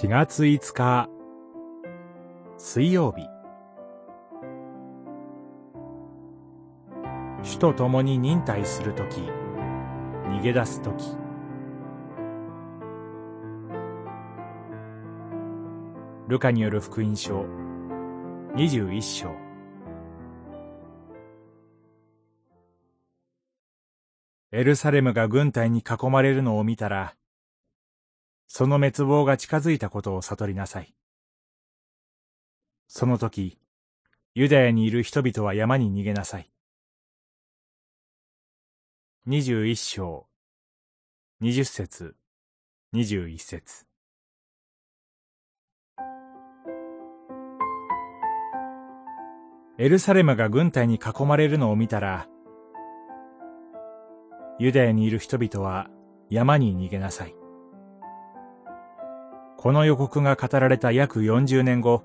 4月5日。水曜日。主と共に忍耐するとき逃げ出すときルカによる福音書。21章。エルサレムが軍隊に囲まれるのを見たらその滅亡が近づいたことを悟りなさい。その時、ユダヤにいる人々は山に逃げなさい。二十一章、二十節、二十一節。エルサレムが軍隊に囲まれるのを見たら、ユダヤにいる人々は山に逃げなさい。この予告が語られた約40年後、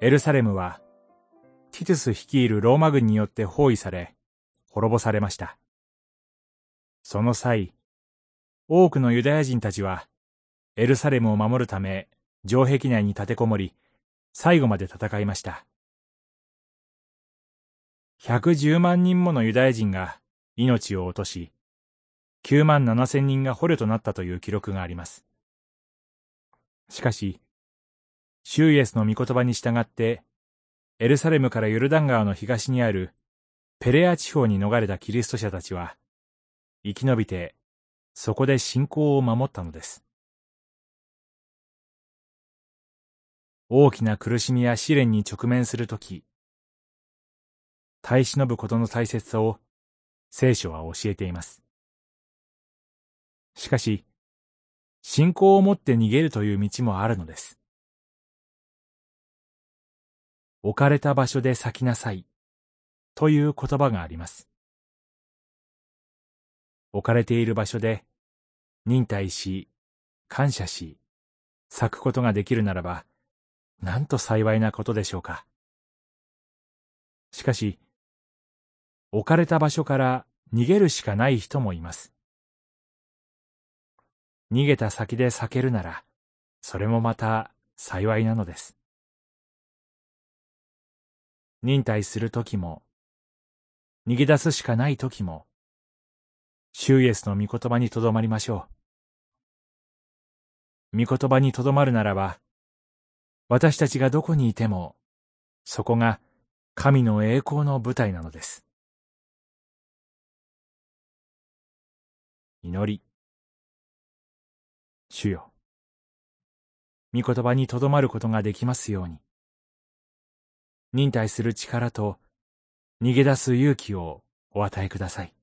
エルサレムは、ティトゥス率いるローマ軍によって包囲され、滅ぼされました。その際、多くのユダヤ人たちは、エルサレムを守るため、城壁内に立てこもり、最後まで戦いました。110万人ものユダヤ人が命を落とし、9万7千人が捕虜となったという記録があります。しかし、シューイエスの御言葉に従って、エルサレムからヨルダン川の東にあるペレア地方に逃れたキリスト者たちは、生き延びて、そこで信仰を守ったのです。大きな苦しみや試練に直面するとき、耐え忍ぶことの大切さを聖書は教えています。しかし、信仰を持って逃げるという道もあるのです。置かれた場所で咲きなさいという言葉があります。置かれている場所で忍耐し、感謝し、咲くことができるならば、なんと幸いなことでしょうか。しかし、置かれた場所から逃げるしかない人もいます。逃げた先で避けるなら、それもまた幸いなのです。忍耐するときも、逃げ出すしかないときも、シューイエスの御言葉にとどまりましょう。御言葉にとどまるならば、私たちがどこにいても、そこが神の栄光の舞台なのです。祈り。主よ。御言葉にとどまることができますように。忍耐する力と逃げ出す勇気をお与えください。